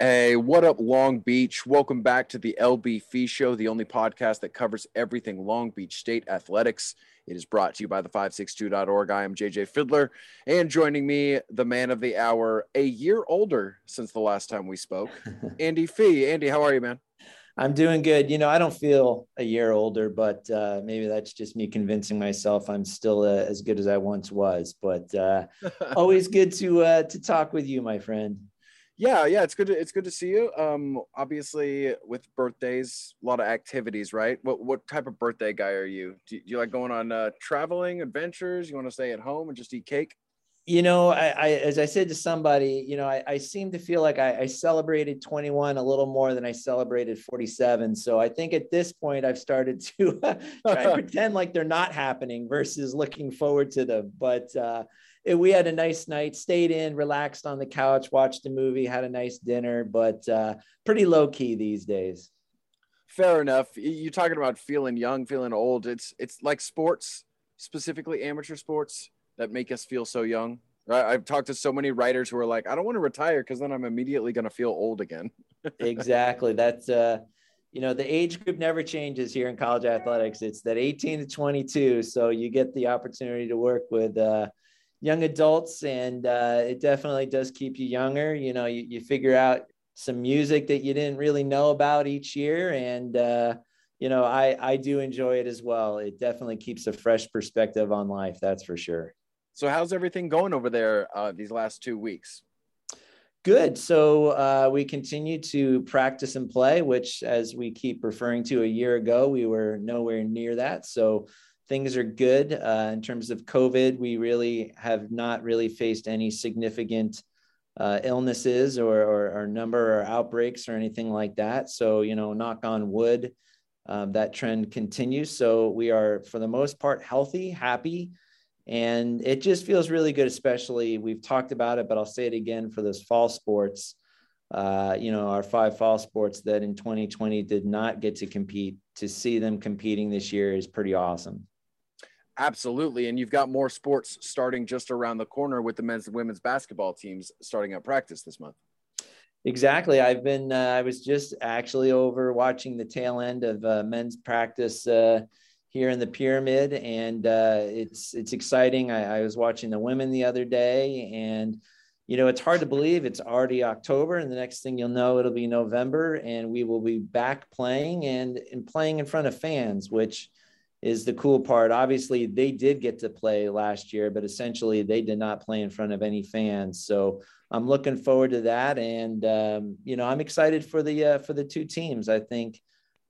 Hey, what up, Long Beach? Welcome back to the LB Fee Show, the only podcast that covers everything Long Beach State athletics. It is brought to you by the 562.org. I am JJ Fiddler, and joining me, the man of the hour, a year older since the last time we spoke, Andy Fee. Andy, how are you, man? I'm doing good. You know, I don't feel a year older, but uh, maybe that's just me convincing myself I'm still uh, as good as I once was. But uh, always good to uh, to talk with you, my friend yeah yeah it's good to, it's good to see you. Um obviously with birthdays a lot of activities right? What what type of birthday guy are you? Do you, do you like going on uh traveling adventures? You want to stay at home and just eat cake you know I, I as i said to somebody you know i, I seem to feel like I, I celebrated 21 a little more than i celebrated 47 so i think at this point i've started to try and pretend like they're not happening versus looking forward to them but uh it, we had a nice night, stayed in, relaxed on the couch, watched a movie, had a nice dinner, but uh, pretty low key these days. Fair enough. You're talking about feeling young, feeling old. It's it's like sports, specifically amateur sports, that make us feel so young. I've talked to so many writers who are like, I don't want to retire because then I'm immediately going to feel old again. exactly. That's uh, you know, the age group never changes here in college athletics. It's that 18 to 22. So you get the opportunity to work with uh, young adults and uh, it definitely does keep you younger you know you, you figure out some music that you didn't really know about each year and uh, you know i i do enjoy it as well it definitely keeps a fresh perspective on life that's for sure so how's everything going over there uh, these last two weeks good so uh, we continue to practice and play which as we keep referring to a year ago we were nowhere near that so things are good uh, in terms of COVID. We really have not really faced any significant uh, illnesses or, or, or, number or outbreaks or anything like that. So, you know, knock on wood, um, that trend continues. So we are, for the most part, healthy, happy. And it just feels really good, especially we've talked about it, but I'll say it again for those fall sports. Uh, you know, our five fall sports that in 2020 did not get to compete, to see them competing this year is pretty awesome. Absolutely. And you've got more sports starting just around the corner with the men's and women's basketball teams starting at practice this month. Exactly. I've been, uh, I was just actually over watching the tail end of uh, men's practice uh, here in the pyramid, and uh, it's, it's exciting. I, I was watching the women the other day, and you know, it's hard to believe it's already October, and the next thing you'll know, it'll be November, and we will be back playing and, and playing in front of fans, which is the cool part. Obviously, they did get to play last year, but essentially they did not play in front of any fans. So I'm looking forward to that, and um, you know I'm excited for the uh, for the two teams. I think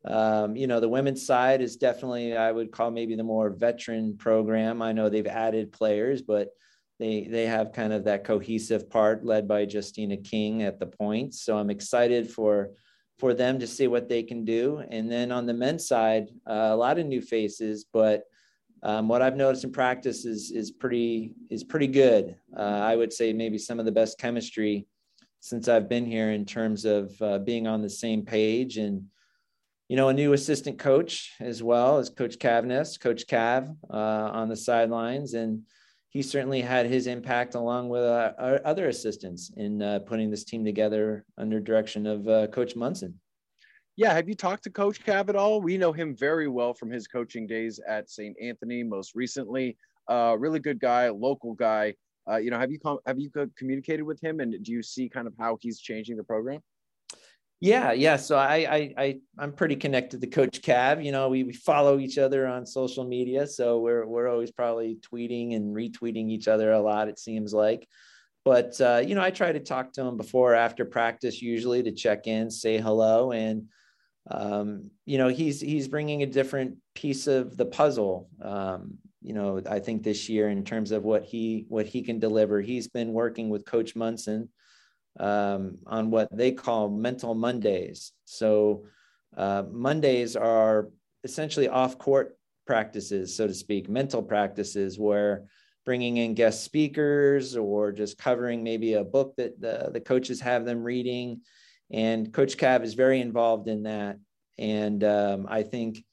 um, you know the women's side is definitely I would call maybe the more veteran program. I know they've added players, but they they have kind of that cohesive part led by Justina King at the point. So I'm excited for for them to see what they can do. And then on the men's side, uh, a lot of new faces, but um, what I've noticed in practice is is pretty is pretty good. Uh, I would say maybe some of the best chemistry since I've been here in terms of uh, being on the same page and you know a new assistant coach as well as Coach Cavness, Coach Cav uh, on the sidelines and he certainly had his impact along with uh, our other assistants in uh, putting this team together under direction of uh, Coach Monson. Yeah, have you talked to Coach Cav at all? We know him very well from his coaching days at St. Anthony, most recently. Uh, really good guy, local guy. Uh, you know, have you com- have you communicated with him, and do you see kind of how he's changing the program? Yeah, yeah. So I, I, I I'm pretty connected to Coach Cav. You know, we, we follow each other on social media, so we're we're always probably tweeting and retweeting each other a lot. It seems like, but uh, you know, I try to talk to him before or after practice, usually to check in, say hello, and um, you know, he's he's bringing a different piece of the puzzle. Um, you know, I think this year in terms of what he what he can deliver. He's been working with Coach Monson um, on what they call mental Mondays. So uh, Mondays are essentially off court practices, so to speak, mental practices where bringing in guest speakers or just covering maybe a book that the, the coaches have them reading. And Coach Cav is very involved in that. And um, I think,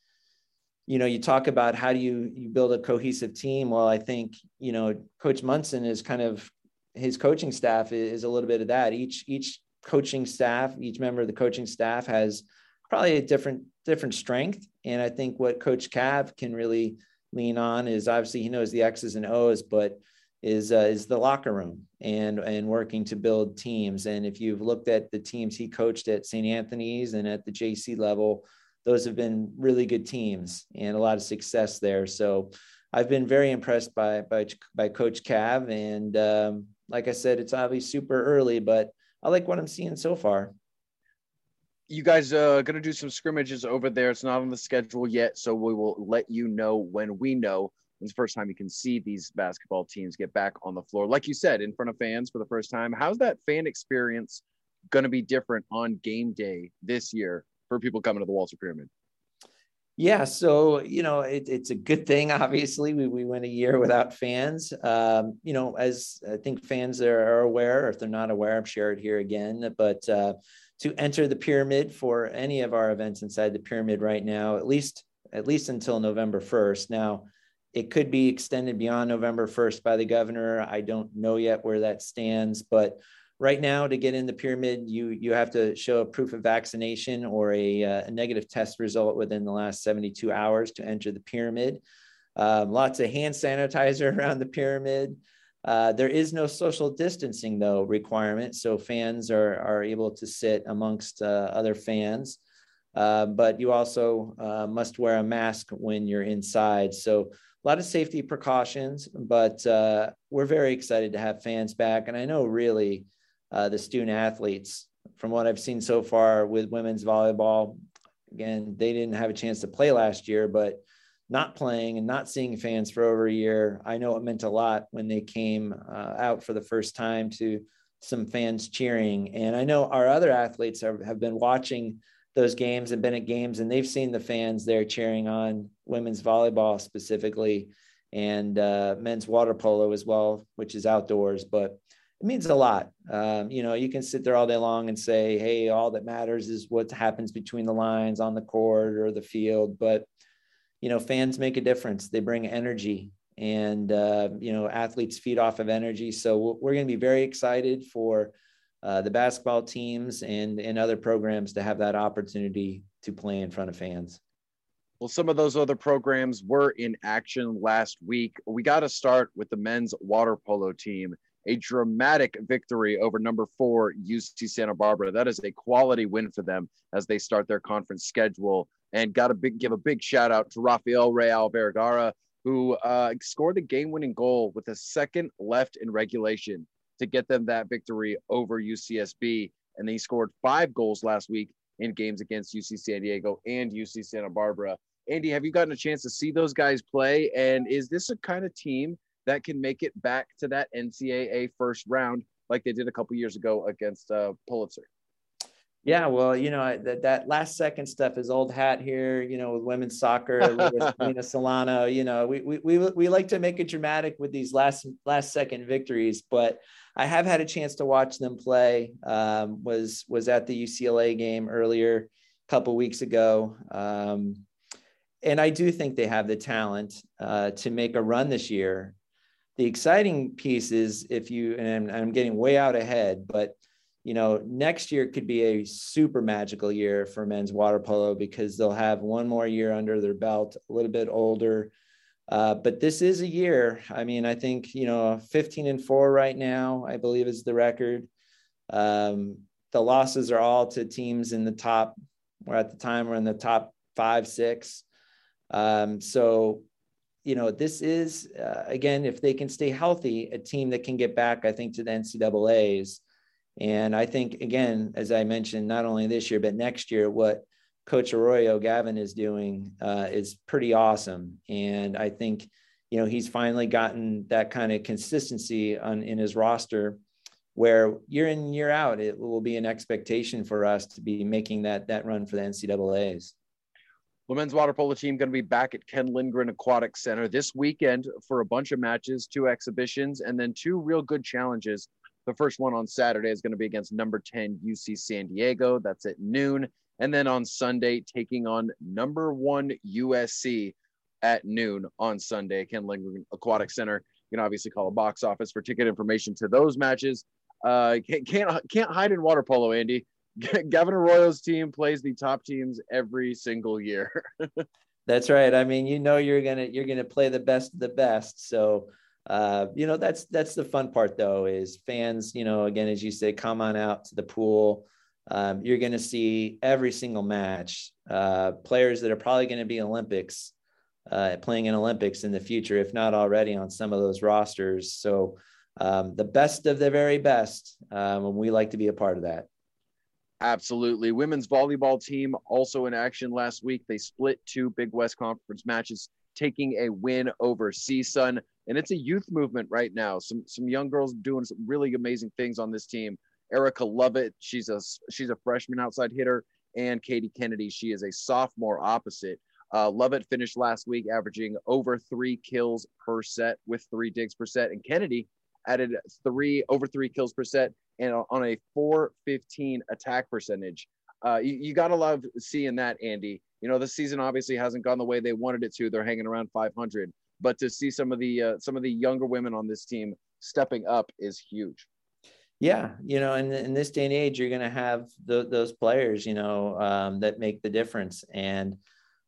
you know, you talk about how do you, you build a cohesive team? Well, I think, you know, Coach Monson is kind of his coaching staff is a little bit of that. Each each coaching staff, each member of the coaching staff has probably a different different strength. And I think what Coach Cav can really lean on is obviously he knows the X's and O's, but is uh, is the locker room and and working to build teams. And if you've looked at the teams he coached at St. Anthony's and at the JC level, those have been really good teams and a lot of success there. So I've been very impressed by by by Coach Cav, and um, like I said, it's obviously super early, but I like what I'm seeing so far. You guys are uh, going to do some scrimmages over there. It's not on the schedule yet, so we will let you know when we know. It's the first time you can see these basketball teams get back on the floor, like you said, in front of fans for the first time. How's that fan experience going to be different on game day this year for people coming to the Walter Pyramid? Yeah, so you know it, it's a good thing. Obviously, we, we went a year without fans. Um, you know, as I think fans are, are, aware, or if they're not aware, I'm share it here again. But uh, to enter the pyramid for any of our events inside the pyramid right now, at least at least until November 1st. Now, it could be extended beyond November 1st by the governor. I don't know yet where that stands, but right now to get in the pyramid you you have to show a proof of vaccination or a, uh, a negative test result within the last 72 hours to enter the pyramid. Um, lots of hand sanitizer around the pyramid. Uh, there is no social distancing though requirement so fans are, are able to sit amongst uh, other fans. Uh, but you also uh, must wear a mask when you're inside so a lot of safety precautions but uh, we're very excited to have fans back and i know really uh, the student athletes. From what I've seen so far with women's volleyball, again, they didn't have a chance to play last year, but not playing and not seeing fans for over a year, I know it meant a lot when they came uh, out for the first time to some fans cheering. And I know our other athletes are, have been watching those games and been at games, and they've seen the fans there cheering on women's volleyball specifically and uh, men's water polo as well, which is outdoors. But it means a lot. Um, you know, you can sit there all day long and say, hey, all that matters is what happens between the lines on the court or the field. But, you know, fans make a difference. They bring energy and, uh, you know, athletes feed off of energy. So we're going to be very excited for uh, the basketball teams and, and other programs to have that opportunity to play in front of fans. Well, some of those other programs were in action last week. We got to start with the men's water polo team a dramatic victory over number four UC Santa Barbara. That is a quality win for them as they start their conference schedule. And got to big, give a big shout out to Rafael Real Vergara, who uh, scored the game-winning goal with a second left in regulation to get them that victory over UCSB. And he scored five goals last week in games against UC San Diego and UC Santa Barbara. Andy, have you gotten a chance to see those guys play? And is this a kind of team that can make it back to that NCAA first round like they did a couple years ago against uh, Pulitzer. Yeah, well, you know that that last second stuff is old hat here. You know, with women's soccer, with Nina Solano. You know, we, we we we like to make it dramatic with these last last second victories, but I have had a chance to watch them play. Um, was was at the UCLA game earlier a couple weeks ago. Um, and I do think they have the talent uh, to make a run this year the exciting piece is if you and I'm, getting way out ahead but you know next year could be a super magical year for men's water polo because they'll have one more year under their belt a little bit older. Uh, but this is a year i mean i think you know 15 and 4 right now i believe is the record. Um, the losses are all to teams in the top We're at the time we're in the top five six. Um, so you know, this is uh, again, if they can stay healthy, a team that can get back, I think, to the NCAA's. And I think, again, as I mentioned, not only this year but next year, what Coach Arroyo Gavin is doing uh, is pretty awesome. And I think, you know, he's finally gotten that kind of consistency on in his roster, where year in year out, it will be an expectation for us to be making that that run for the NCAA's. Women's water polo team going to be back at Ken Lindgren Aquatic Center this weekend for a bunch of matches, two exhibitions, and then two real good challenges. The first one on Saturday is going to be against number 10 UC San Diego. That's at noon. And then on Sunday, taking on number one USC at noon on Sunday, Ken Lindgren Aquatic Center. You can obviously call a box office for ticket information to those matches. Uh, can't, can't can't hide in water polo, Andy. Gavin Arroyo's team plays the top teams every single year. that's right. I mean, you know, you're gonna you're gonna play the best of the best. So, uh, you know, that's that's the fun part though. Is fans, you know, again as you say, come on out to the pool. Um, you're to see every single match uh, players that are probably to be Olympics uh, playing in Olympics in the future, if not already on some of those rosters. So um, the best of the very best, um, and we like to be a part of that. Absolutely. Women's volleyball team also in action last week. They split two Big West Conference matches, taking a win over CSUN. And it's a youth movement right now. Some some young girls doing some really amazing things on this team. Erica Lovett, she's a she's a freshman outside hitter, and Katie Kennedy, she is a sophomore opposite. Uh, Lovett finished last week averaging over three kills per set with three digs per set, and Kennedy added three over three kills per set and on a 415 attack percentage. Uh, you, you got to love seeing that, Andy. You know, the season obviously hasn't gone the way they wanted it to. They're hanging around 500, but to see some of the uh, some of the younger women on this team stepping up is huge. Yeah, you know, in, in this day and age, you're going to have the, those players, you know, um, that make the difference. And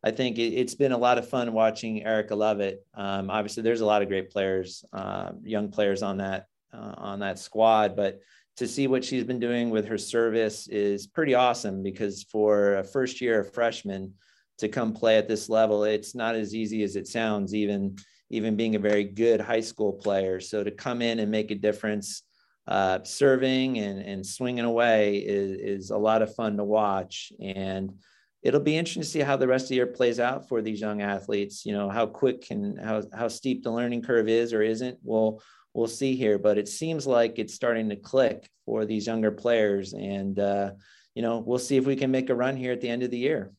I think it, has been a lot of fun watching Erica Lovett. Um, obviously, there's a lot of great players, uh, young players on that uh, on that squad, but to see what she's been doing with her service is pretty awesome. Because for a first year freshman to come play at this level, it's not as easy as it sounds. Even even being a very good high school player, so to come in and make a difference. Uh, serving and, and swinging away is, is a lot of fun to watch. And it'll be interesting to see how the rest of the year plays out for these young athletes. You know, how quick and how, how steep the learning curve is or isn't. We'll, we'll see here, but it seems like it's starting to click for these younger players. And, uh, you know, we'll see if we can make a run here at the end of the year.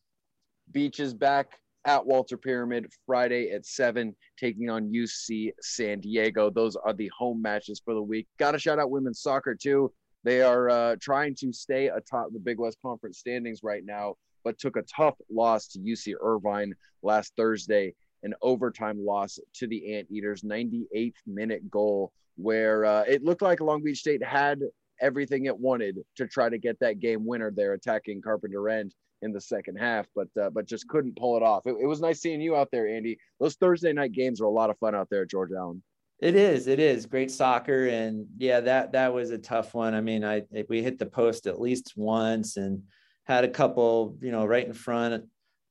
Beach is back at Walter Pyramid Friday at 7, taking on UC San Diego. Those are the home matches for the week. Got to shout out women's soccer, too. They are uh, trying to stay atop the Big West Conference standings right now but took a tough loss to UC Irvine last Thursday, an overtime loss to the Anteaters, 98th minute goal, where uh, it looked like Long Beach State had everything it wanted to try to get that game winner there, attacking Carpenter End in the second half, but uh, but just couldn't pull it off. It, it, was nice seeing you out there, Andy. Those Thursday night games are a lot of fun out there at George Allen. It is. It is great soccer, and yeah, that that was a tough one. I mean, I we hit the post at least once, and had a couple, you know, right in front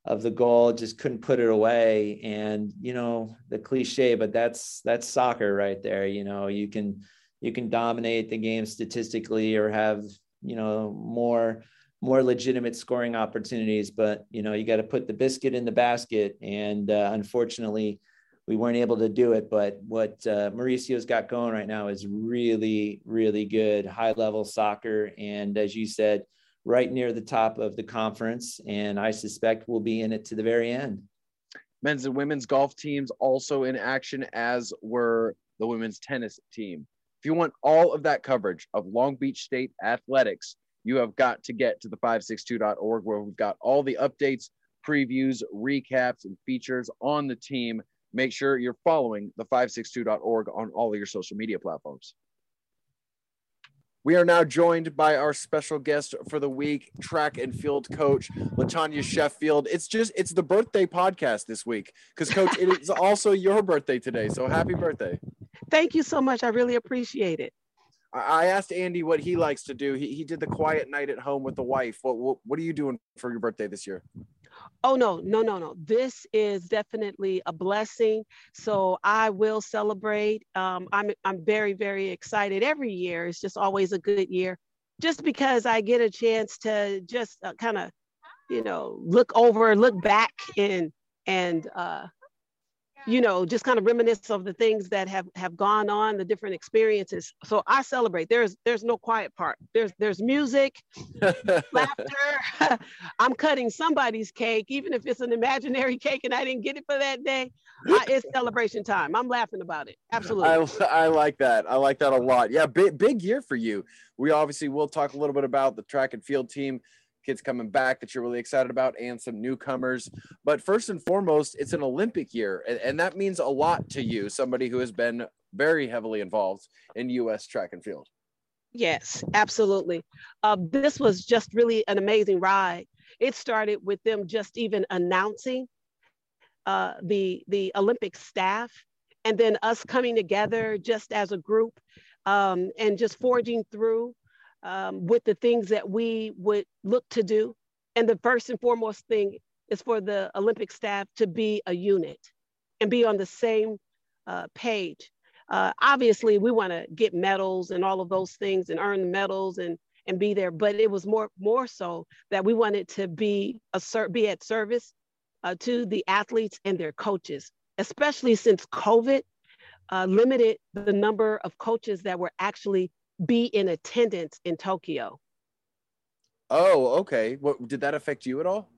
of the goal, just couldn't put it away. And, you know, the cliche, but that's that's soccer right there. You know, you can you can dominate the game statistically or have, you know, more more legitimate scoring opportunities, but you know, you got to put the biscuit in the basket. And uh, unfortunately, we weren't able to do it. But what uh, Mauricio's got going right now is really, really good, high level soccer. And as you said, right near the top of the conference, and I suspect we'll be in it to the very end. Men's and women's golf teams also in action, as were the women's tennis team. If you want all of that coverage of Long Beach State athletics, you have got to get to the 562.org where we've got all the updates, previews, recaps, and features on the team. Make sure you're following the 562.org on all of your social media platforms. We are now joined by our special guest for the week, track and field coach LaTanya Sheffield. It's just it's the birthday podcast this week because coach, it is also your birthday today. So happy birthday. Thank you so much. I really appreciate it. I asked Andy what he likes to do. He, he did the quiet night at home with the wife. What, what what are you doing for your birthday this year? Oh no, no, no, no. This is definitely a blessing. So I will celebrate. Um, I'm I'm very very excited. Every year it's just always a good year, just because I get a chance to just uh, kind of, you know, look over, look back, and and uh, you know, just kind of reminisce of the things that have have gone on, the different experiences. So I celebrate. There's there's no quiet part. There's there's music, laughter. I'm cutting somebody's cake, even if it's an imaginary cake and I didn't get it for that day. I, it's celebration time. I'm laughing about it. Absolutely. I, I like that. I like that a lot. Yeah, big big year for you. We obviously will talk a little bit about the track and field team kids coming back that you're really excited about and some newcomers. But first and foremost, it's an Olympic year, and, and that means a lot to you, somebody who has been very heavily involved in U.S. track and field. Yes, absolutely. Uh, this was just really an amazing ride. It started with them just even announcing uh, the the Olympic staff, and then us coming together just as a group um, and just forging through um, with the things that we would look to do. And the first and foremost thing is for the Olympic staff to be a unit and be on the same uh, page. Uh, obviously, we want to get medals and all of those things and earn the medals and and be there. But it was more more so that we wanted to be a be at service uh, to the athletes and their coaches, especially since COVID uh, limited the number of coaches that were actually be in attendance in Tokyo. Oh, okay. What did that affect you at all?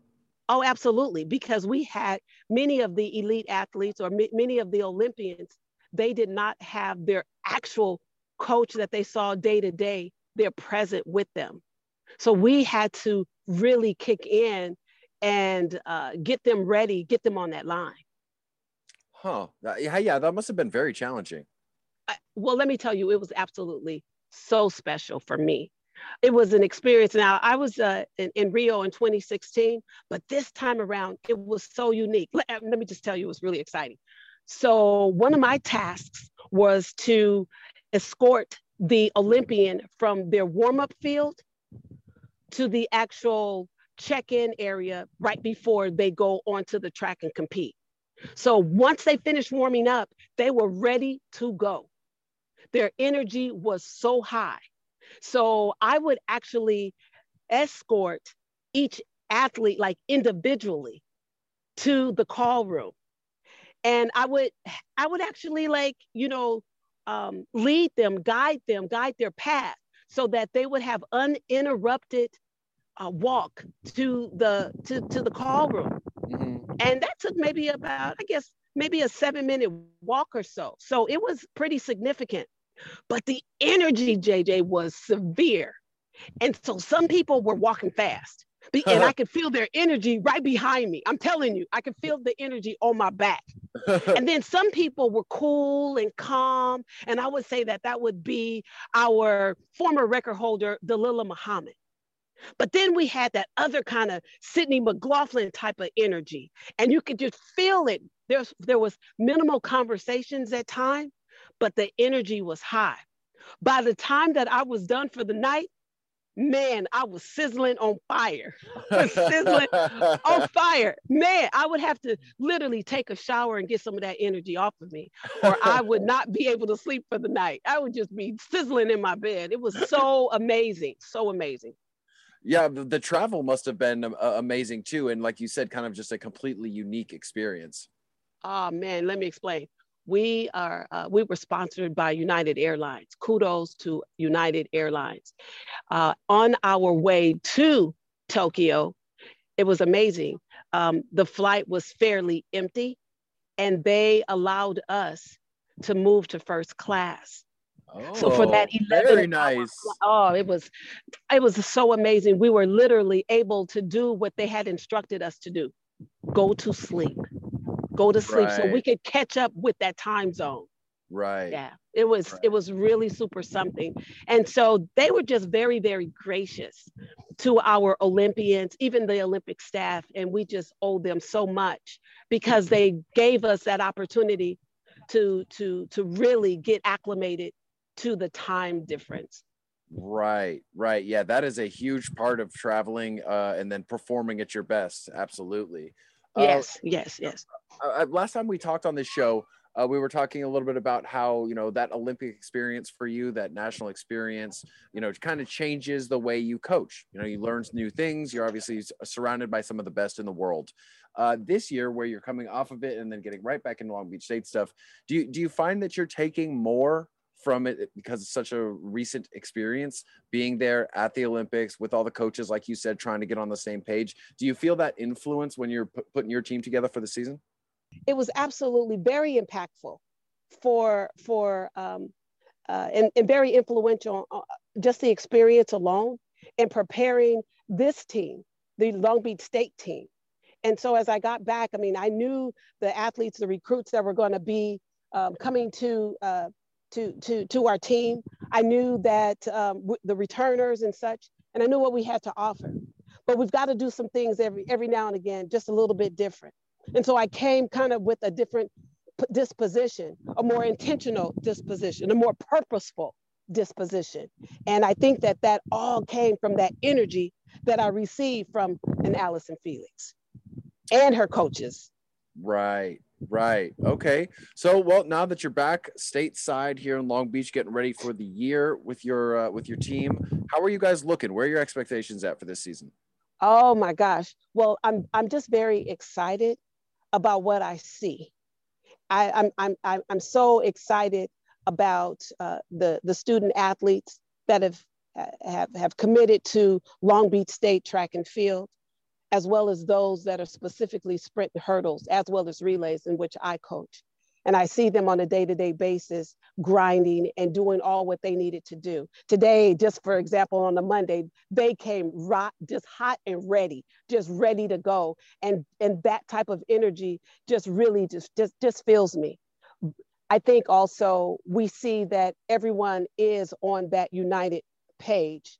Oh, absolutely. Because we had many of the elite athletes or m- many of the Olympians, they did not have their actual coach that they saw day to day, they're present with them. So we had to really kick in and uh, get them ready, get them on that line. Huh. Yeah, yeah, that must have been very challenging. I, well, let me tell you, it was absolutely so special for me it was an experience. Now, I was uh, in, in, Rio in 2016, but this time around, it was so unique. Let, let me just tell you, it was really exciting. So, one of my tasks was to escort the Olympian from their warm up field to the actual check in area right before they go onto the track and compete. So, once they finished warming up, they were ready to go. Their energy was so high so I would actually escort each athlete like individually to the call room. And I would I would actually like, you know, um, lead them, guide them, guide their path so that they would have uninterrupted uh, walk to the to, to the call room. Mm-hmm. And that took maybe about, I guess, maybe a seven minute walk or so. So it was pretty significant. But the energy, JJ, was severe. And so some people were walking fast. And I uh-huh. could feel their energy right behind me. I'm telling you, I could feel the energy on my back. and then some people were cool and calm. And I would say that that would be our former record holder, Dalilah Muhammad. But then we had that other kind of Sydney McLaughlin type of energy. And you could just feel it. There's, there was minimal conversations at times, but the energy was high. By the time that I was done for the night, man, I was sizzling on fire. sizzling on fire. Man, I would have to literally take a shower and get some of that energy off of me, or I would not be able to sleep for the night. I would just be sizzling in my bed. It was so amazing, so amazing. Yeah, the, the travel must have been uh, amazing too. And like you said, kind of just a completely unique experience. Oh, man, let me explain we are uh, we were sponsored by United Airlines. Kudos to United Airlines. Uh, on our way to Tokyo, it was amazing. Um, the flight was fairly empty, and they allowed us to move to first class. Oh, so for that 11 very nice. oh, it was it was so amazing. We were literally able to do what they had instructed us to do. Go to sleep go to sleep right. so we could catch up with that time zone. Right. Yeah it was right. it was really super something. And so they were just very very gracious to our olympians even the olympic staff and we just owe them so much because they gave us that opportunity to to to really get acclimated to the time difference. Right right. Yeah that is a huge part of traveling uh, and then performing at your best. Absolutely Yes, uh, yes, yes. Uh, last time we talked on this show, uh, we were talking a little bit about how you know that Olympic experience for you, that national experience, you know, kind of changes the way you coach. You know, you learn new things. You're obviously surrounded by some of the best in the world. Uh, this year, where you're coming off of it and then getting right back into Long Beach State stuff, do you do you find that you're taking more from it because it's such a recent experience being there at the Olympics with all the coaches, like you said, trying to get on the same page. Do you feel that influence when you're p- putting your team together for the season? It was absolutely very impactful for for um, uh, and, and very influential. Uh, just the experience alone in preparing this team, the Long Beach State team. And so as I got back, I mean, I knew the athletes, the recruits that were going to be um, coming to uh, to to to our team. I knew that um, the returners and such, and I knew what we had to offer. But we've got to do some things every every now and again, just a little bit different. And so I came kind of with a different disposition, a more intentional disposition, a more purposeful disposition. And I think that that all came from that energy that I received from an Allyson Felix and her coaches. Right. Right. Okay. So, well, now that you're back stateside here in Long Beach, getting ready for the year with your uh, with your team, how are you guys looking? Where are your expectations at for this season? Oh my gosh. Well, I'm I'm just very excited about what I see. I, I'm I'm I'm I'm so excited about uh, the the student athletes that have have have committed to Long Beach State Track and Field as well as those that are specifically sprint hurdles, as well as relays in which I coach. And I see them on a day to day basis grinding and doing all what they needed to do. Today, just for example, on the Monday, they came right, just hot and ready, just ready to go. And, and that type of energy just really just, just, just fills me. I think also we see that everyone is on that united page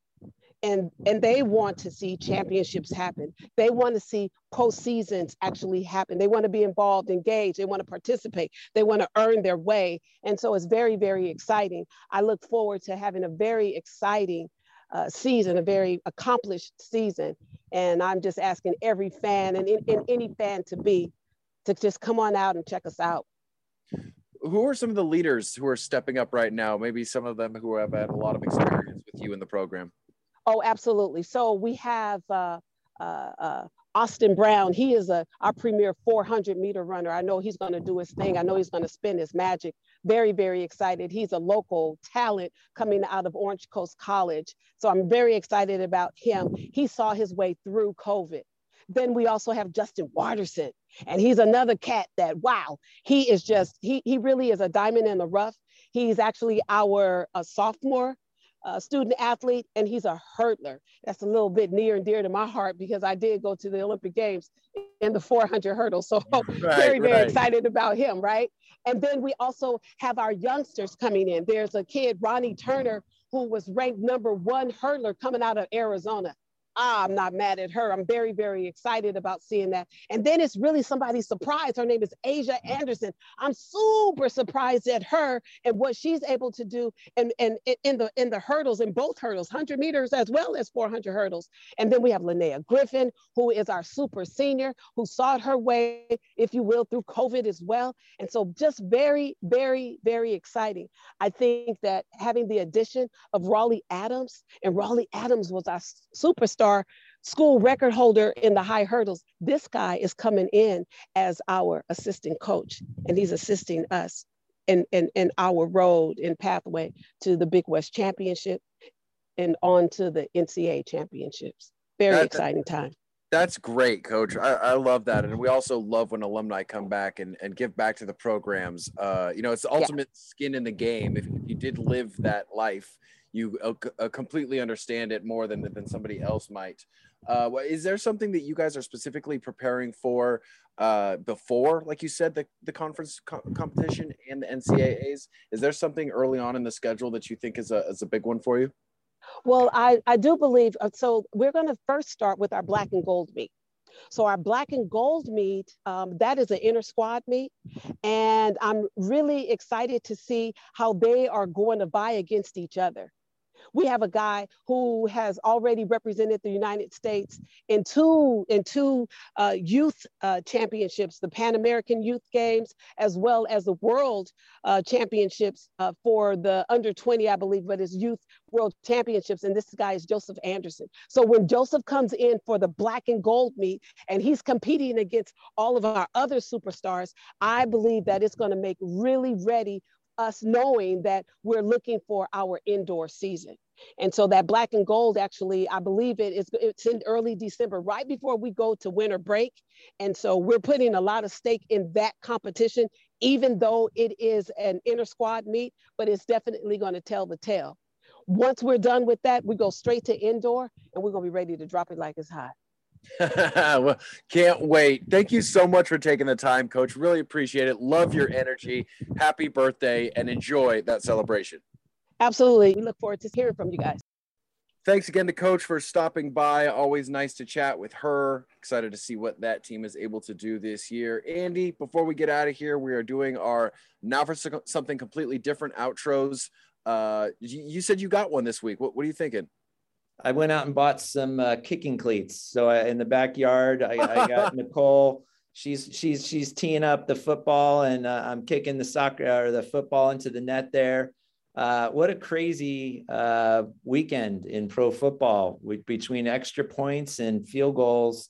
and and they want to see championships happen. They want to see postseasons actually happen. They want to be involved, engaged. They want to participate. They want to earn their way. And so it's very, very exciting. I look forward to having a very exciting uh, season, a very accomplished season. And I'm just asking every fan and, and any fan to be to just come on out and check us out who are some of the leaders who are stepping up right now? Maybe some of them who have had a lot of experience with you in the program. Oh, absolutely. So we have uh, uh, uh, Austin Brown. He is a our premier 400 meter runner. I know he's going to do his thing. I know he's going to spin his magic. Very, very excited. He's a local talent coming out of Orange Coast College. So I'm very excited about him. He saw his way through COVID. Then we also have Justin Watterson, and he's another cat that wow, he is just he he really is a diamond in the rough. He's actually our a sophomore uh, student athlete, and he's a hurdler. That's a little bit near and dear to my heart because I did go to the Olympic Games in the 400 hurdles. So right, very, very right. excited about him, right? And then we also have our youngsters coming in. There's a kid, Ronnie Turner, who was ranked number one hurdler coming out of Arizona ah, I'm not mad at her. I'm very, very excited about seeing that. And then it's really somebody's surprise. Her name is Asia Anderson. I'm super surprised at her and what she's able to do and and in the in the hurdles, in both hurdles, 100 meters as well as 400 hurdles. And then we have Linnea Griffin, who is our super senior, who sought her way, if you will, through COVID as well. And so just very, very, very exciting. I think that having the addition of Raleigh Adams, and Raleigh Adams was our superstar our school record holder in the high hurdles. This guy is coming in as our assistant coach, and he's assisting us in, in, in our road and pathway to the Big West Championship and on to the NCAA championships. Very that, exciting time. That's great, coach. I, I, love that. And we also love when alumni come back and, and give back to the programs. Uh, you know, it's the ultimate yeah. skin in the game. If, if you did live that life, you uh, uh, completely understand it more than than somebody else might. Uh, is there something that you guys are specifically preparing for uh, before, like you said, the, the conference co- competition and the NCAAs? Is there something early on in the schedule that you think is a, is a big one for you? Well, I, I do believe uh, so. We're going to first start with our black and gold meet. So our black and gold meet, um, that is an inner squad meet. And I'm really excited to see how they are going to vie against each other. We have a guy who has already represented the United States in two in two uh, youth uh, championships, the Pan American Youth Games, as well as the World uh, Championships uh, for the under 20, I believe, but it's Youth World Championships. And this guy is Joseph Anderson. So when Joseph comes in for the black and gold meet and he's competing against all of our other superstars, I believe that it's going to make really ready us knowing that we're looking for our indoor season. And so that black and gold actually, I believe it is it's in early December, right before we go to winter break. And so we're putting a lot of stake in that competition, even though it is an inner squad meet, but it's definitely going to tell the tale. Once we're done with that, we go straight to indoor and we're going to be ready to drop it like it's hot. well, can't wait. Thank you so much for taking the time, coach. Really appreciate it. Love your energy. Happy birthday and enjoy that celebration. Absolutely. We look forward to hearing from you guys. Thanks again to coach for stopping by. Always nice to chat with her. Excited to see what that team is able to do this year. Andy, before we get out of here, we are doing our now for something completely different outros. Uh, you, you said you got one this week. What, what are you thinking? I went out and bought some uh, kicking cleats. So I, in the backyard, I, I got Nicole. She's she's she's teeing up the football, and uh, I'm kicking the soccer or the football into the net there. Uh, what a crazy uh, weekend in pro football with, between extra points and field goals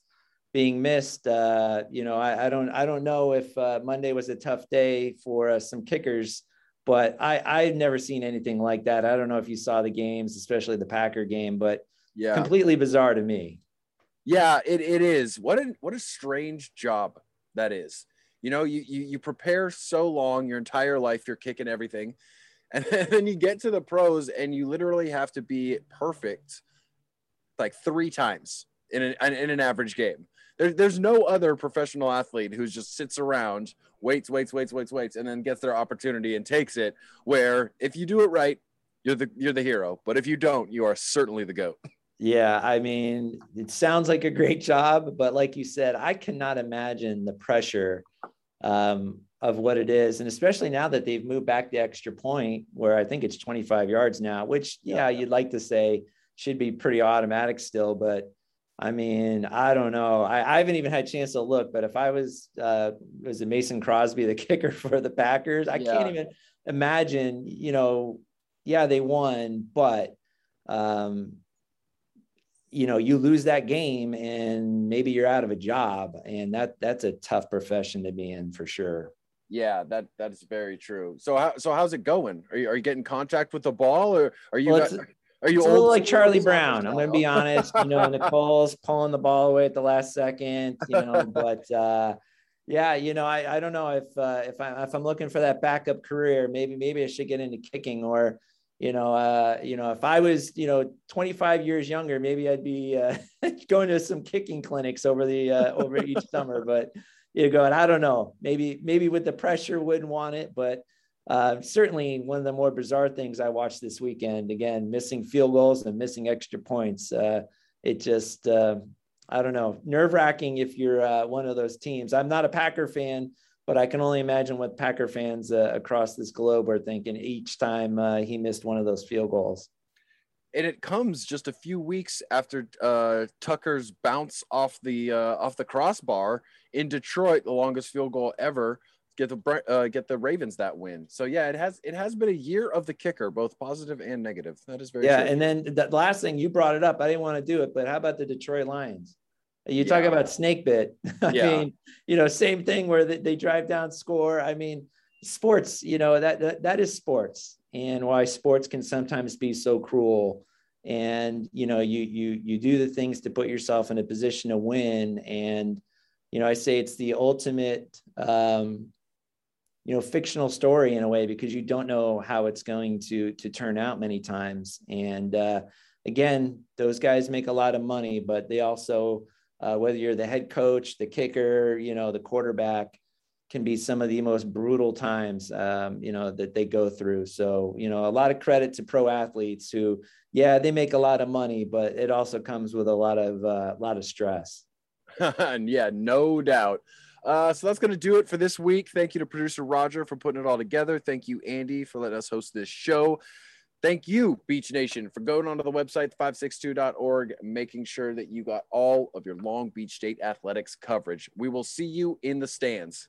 being missed. Uh, you know, I, I, don't I don't know if uh, Monday was a tough day for uh, some kickers but I I've never seen anything like that. I don't know if you saw the games, especially the Packer game, but yeah, completely bizarre to me. Yeah, it, it is. What a what a strange job that is. You know, you, you you prepare so long, your entire life, you're kicking everything, and then you get to the pros and you literally have to be perfect like three times in an in an average game. There, there's no other professional athlete who just sits around, waits, waits, waits, waits, waits, and then gets their opportunity and takes it. Where if you do it right, you're the you're the hero. But if you don't, you are certainly the goat. Yeah, I mean, it sounds like a great job, but like you said, I cannot imagine the pressure um, of what it is, and especially now that they've moved back the extra point, where I think it's 25 yards now, which yeah, you'd like to say should be pretty automatic still, but I mean, I don't know. I, I, haven't even had a chance to look, but if I was uh was it Mason Crosby, the kicker for the Packers, I yeah. can't even imagine, you know, yeah, they won, but um, you know, you lose that game and maybe you're out of a job. And that that's a tough profession to be in for sure. Yeah, that that is very true. So how so how's it going? Are you are you getting contact with the ball or are you well, are you it's a little like Charlie Brown? I'm going to be honest. You know, Nicole's pulling the ball away at the last second. You know, but uh, yeah, you know, I, I don't know if uh, if I if I'm looking for that backup career, maybe maybe I should get into kicking or you know, uh, you know, if I was, you know, 25 years younger, maybe I'd be uh, going to some kicking clinics over the uh, over each summer. But you know, and I don't know, maybe maybe with the pressure wouldn't want it, but uh, certainly one of the more bizarre things I watched this weekend. Again, missing field goals and missing extra points. Uh, it just, uh, I don't know, nerve wracking if you're uh, one of those teams. I'm not a Packer fan, but I can only imagine what Packer fans uh, across this globe are thinking each time he missed one of those field goals. And it comes just a few weeks after Tucker's bounce off the off the crossbar in Detroit, the longest field goal ever get the uh, get the Ravens that win. So yeah, it has it has been a year of the kicker, both positive and negative. That is very yeah. True. And then the last thing you brought it up, I didn't want to do it, but how about the Detroit Lions? You yeah. talk about snake bit. I yeah. mean, you know, same thing where they, they drive down, score. I mean, sports. You know that, that that is sports, and why sports can sometimes be so cruel. And you know, you you you do the things to put yourself in a position to win, and you know, I say it's the ultimate um, you know fictional story in a way because you don't know how it's going to to turn out many times. And uh, again those guys make a lot of money but they also uh, whether you're the head coach the kicker you know the quarterback can be some of the most brutal times um, you know that they go through. So you know a lot of credit to pro athletes who yeah they make a lot of money but it also comes with a lot of uh, a lot of stress. Yeah no doubt uh, so that's going to do it for this week. Thank you to producer Roger for putting it all together. Thank you, Andy, for letting us host this show. Thank you, Beach Nation, for going onto the website, 562.org, making sure that you got all of your Long Beach State athletics coverage. We will see you in the stands.